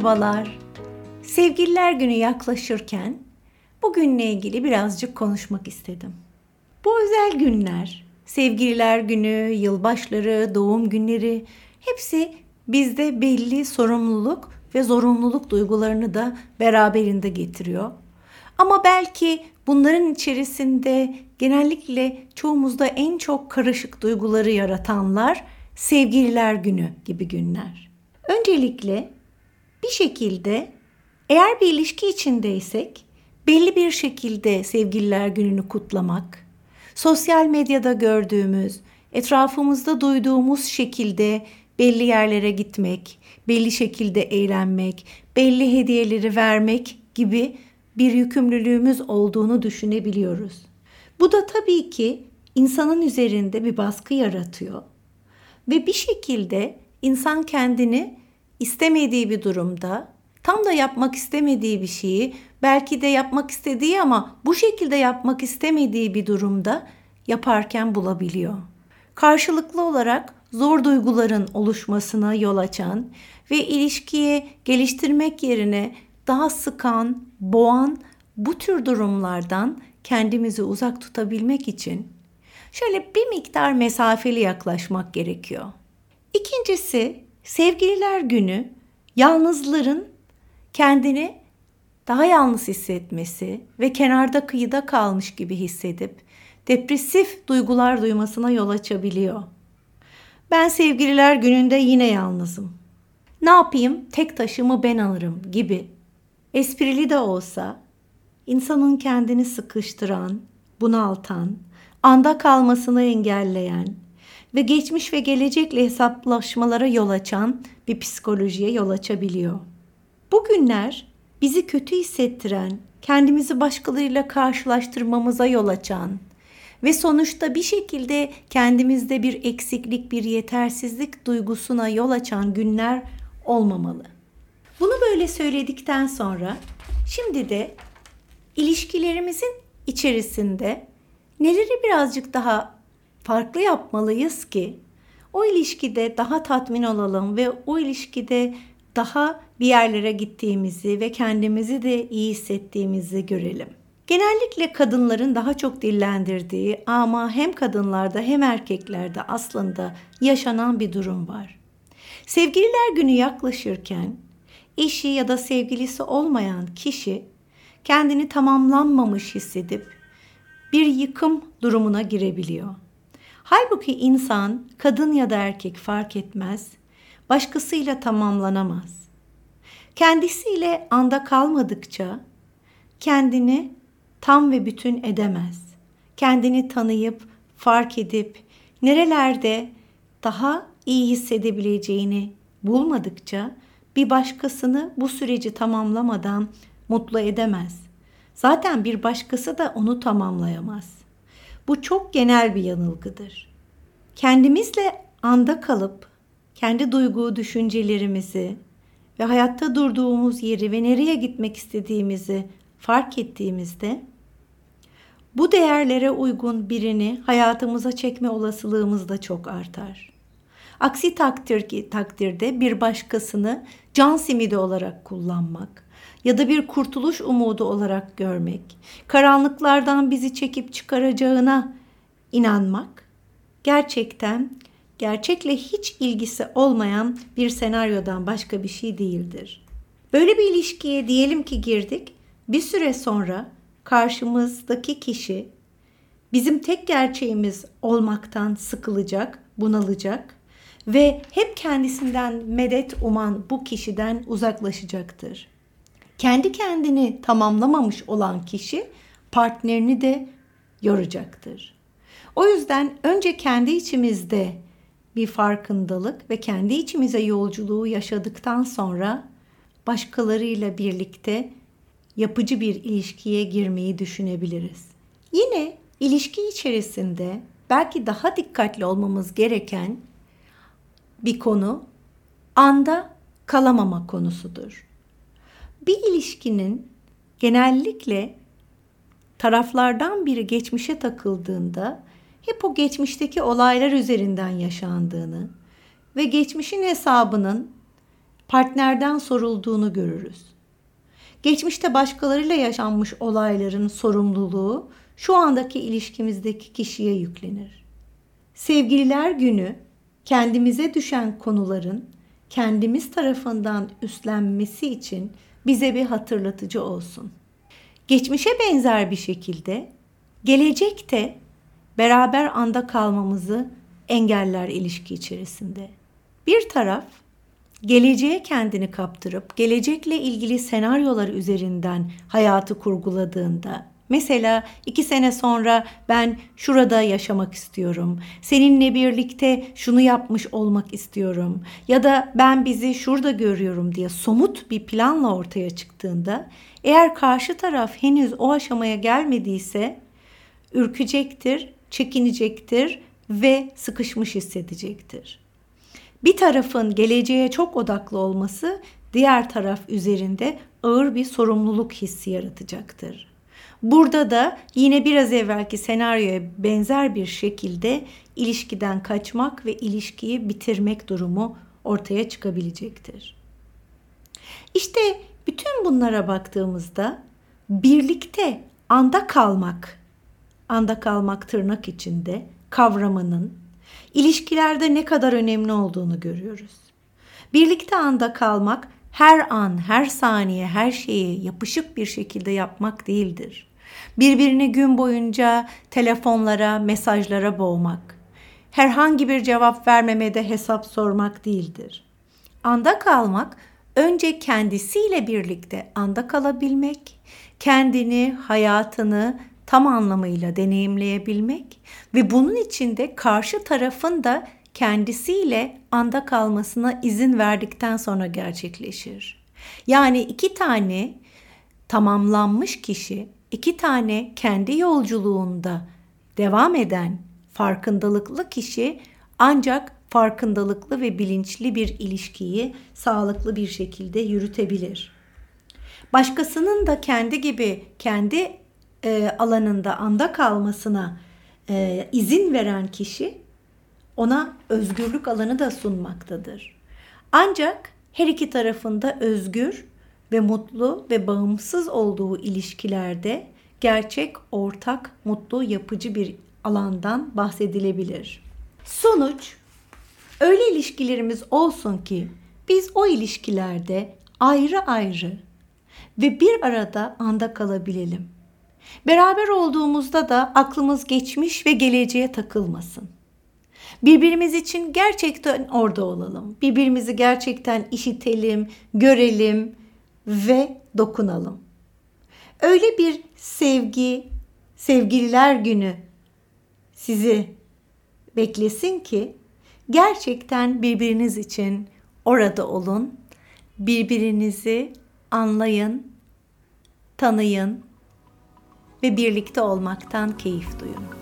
Merhabalar. Sevgililer günü yaklaşırken bugünle ilgili birazcık konuşmak istedim. Bu özel günler, sevgililer günü, yılbaşları, doğum günleri hepsi bizde belli sorumluluk ve zorunluluk duygularını da beraberinde getiriyor. Ama belki bunların içerisinde genellikle çoğumuzda en çok karışık duyguları yaratanlar sevgililer günü gibi günler. Öncelikle bir şekilde eğer bir ilişki içindeysek belli bir şekilde sevgililer gününü kutlamak, sosyal medyada gördüğümüz, etrafımızda duyduğumuz şekilde belli yerlere gitmek, belli şekilde eğlenmek, belli hediyeleri vermek gibi bir yükümlülüğümüz olduğunu düşünebiliyoruz. Bu da tabii ki insanın üzerinde bir baskı yaratıyor. Ve bir şekilde insan kendini istemediği bir durumda, tam da yapmak istemediği bir şeyi, belki de yapmak istediği ama bu şekilde yapmak istemediği bir durumda yaparken bulabiliyor. Karşılıklı olarak zor duyguların oluşmasına yol açan ve ilişkiye geliştirmek yerine daha sıkan, boğan bu tür durumlardan kendimizi uzak tutabilmek için şöyle bir miktar mesafeli yaklaşmak gerekiyor. İkincisi sevgililer günü yalnızların kendini daha yalnız hissetmesi ve kenarda kıyıda kalmış gibi hissedip depresif duygular duymasına yol açabiliyor. Ben sevgililer gününde yine yalnızım. Ne yapayım? Tek taşımı ben alırım gibi. Esprili de olsa insanın kendini sıkıştıran, bunaltan, anda kalmasını engelleyen ve geçmiş ve gelecekle hesaplaşmalara yol açan bir psikolojiye yol açabiliyor. Bugünler bizi kötü hissettiren, kendimizi başkalarıyla karşılaştırmamıza yol açan ve sonuçta bir şekilde kendimizde bir eksiklik, bir yetersizlik duygusuna yol açan günler olmamalı. Bunu böyle söyledikten sonra şimdi de ilişkilerimizin içerisinde neleri birazcık daha farklı yapmalıyız ki o ilişkide daha tatmin olalım ve o ilişkide daha bir yerlere gittiğimizi ve kendimizi de iyi hissettiğimizi görelim. Genellikle kadınların daha çok dillendirdiği ama hem kadınlarda hem erkeklerde aslında yaşanan bir durum var. Sevgililer günü yaklaşırken eşi ya da sevgilisi olmayan kişi kendini tamamlanmamış hissedip bir yıkım durumuna girebiliyor. Halbuki insan kadın ya da erkek fark etmez, başkasıyla tamamlanamaz. Kendisiyle anda kalmadıkça kendini tam ve bütün edemez. Kendini tanıyıp, fark edip nerelerde daha iyi hissedebileceğini bulmadıkça bir başkasını bu süreci tamamlamadan mutlu edemez. Zaten bir başkası da onu tamamlayamaz. Bu çok genel bir yanılgıdır. Kendimizle anda kalıp kendi duygu, düşüncelerimizi ve hayatta durduğumuz yeri ve nereye gitmek istediğimizi fark ettiğimizde bu değerlere uygun birini hayatımıza çekme olasılığımız da çok artar. Aksi takdir, takdirde bir başkasını can simidi olarak kullanmak ya da bir kurtuluş umudu olarak görmek, karanlıklardan bizi çekip çıkaracağına inanmak gerçekten gerçekle hiç ilgisi olmayan bir senaryodan başka bir şey değildir. Böyle bir ilişkiye diyelim ki girdik. Bir süre sonra karşımızdaki kişi bizim tek gerçeğimiz olmaktan sıkılacak, bunalacak ve hep kendisinden medet uman bu kişiden uzaklaşacaktır. Kendi kendini tamamlamamış olan kişi partnerini de yoracaktır. O yüzden önce kendi içimizde bir farkındalık ve kendi içimize yolculuğu yaşadıktan sonra başkalarıyla birlikte yapıcı bir ilişkiye girmeyi düşünebiliriz. Yine ilişki içerisinde belki daha dikkatli olmamız gereken bir konu anda kalamama konusudur. Bir ilişkinin genellikle taraflardan biri geçmişe takıldığında hep o geçmişteki olaylar üzerinden yaşandığını ve geçmişin hesabının partnerden sorulduğunu görürüz. Geçmişte başkalarıyla yaşanmış olayların sorumluluğu şu andaki ilişkimizdeki kişiye yüklenir. Sevgililer günü kendimize düşen konuların kendimiz tarafından üstlenmesi için bize bir hatırlatıcı olsun. Geçmişe benzer bir şekilde gelecekte beraber anda kalmamızı engeller ilişki içerisinde. Bir taraf geleceğe kendini kaptırıp gelecekle ilgili senaryolar üzerinden hayatı kurguladığında Mesela iki sene sonra ben şurada yaşamak istiyorum. Seninle birlikte şunu yapmış olmak istiyorum. Ya da ben bizi şurada görüyorum diye somut bir planla ortaya çıktığında eğer karşı taraf henüz o aşamaya gelmediyse ürkecektir, çekinecektir ve sıkışmış hissedecektir. Bir tarafın geleceğe çok odaklı olması diğer taraf üzerinde ağır bir sorumluluk hissi yaratacaktır. Burada da yine biraz evvelki senaryoya benzer bir şekilde ilişkiden kaçmak ve ilişkiyi bitirmek durumu ortaya çıkabilecektir. İşte bütün bunlara baktığımızda birlikte anda kalmak, anda kalmak tırnak içinde kavramının ilişkilerde ne kadar önemli olduğunu görüyoruz. Birlikte anda kalmak her an, her saniye, her şeyi yapışık bir şekilde yapmak değildir birbirini gün boyunca telefonlara, mesajlara boğmak, herhangi bir cevap vermemede hesap sormak değildir. Anda kalmak önce kendisiyle birlikte anda kalabilmek, kendini, hayatını tam anlamıyla deneyimleyebilmek ve bunun içinde karşı tarafın da kendisiyle anda kalmasına izin verdikten sonra gerçekleşir. Yani iki tane tamamlanmış kişi iki tane kendi yolculuğunda devam eden farkındalıklı kişi ancak farkındalıklı ve bilinçli bir ilişkiyi sağlıklı bir şekilde yürütebilir. Başkasının da kendi gibi kendi e, alanında anda kalmasına e, izin veren kişi ona özgürlük alanı da sunmaktadır. Ancak her iki tarafında özgür ve mutlu ve bağımsız olduğu ilişkilerde gerçek, ortak, mutlu, yapıcı bir alandan bahsedilebilir. Sonuç öyle ilişkilerimiz olsun ki biz o ilişkilerde ayrı ayrı ve bir arada anda kalabilelim. Beraber olduğumuzda da aklımız geçmiş ve geleceğe takılmasın. Birbirimiz için gerçekten orada olalım. Birbirimizi gerçekten işitelim, görelim, ve dokunalım. Öyle bir sevgi, sevgililer günü sizi beklesin ki gerçekten birbiriniz için orada olun. Birbirinizi anlayın, tanıyın ve birlikte olmaktan keyif duyun.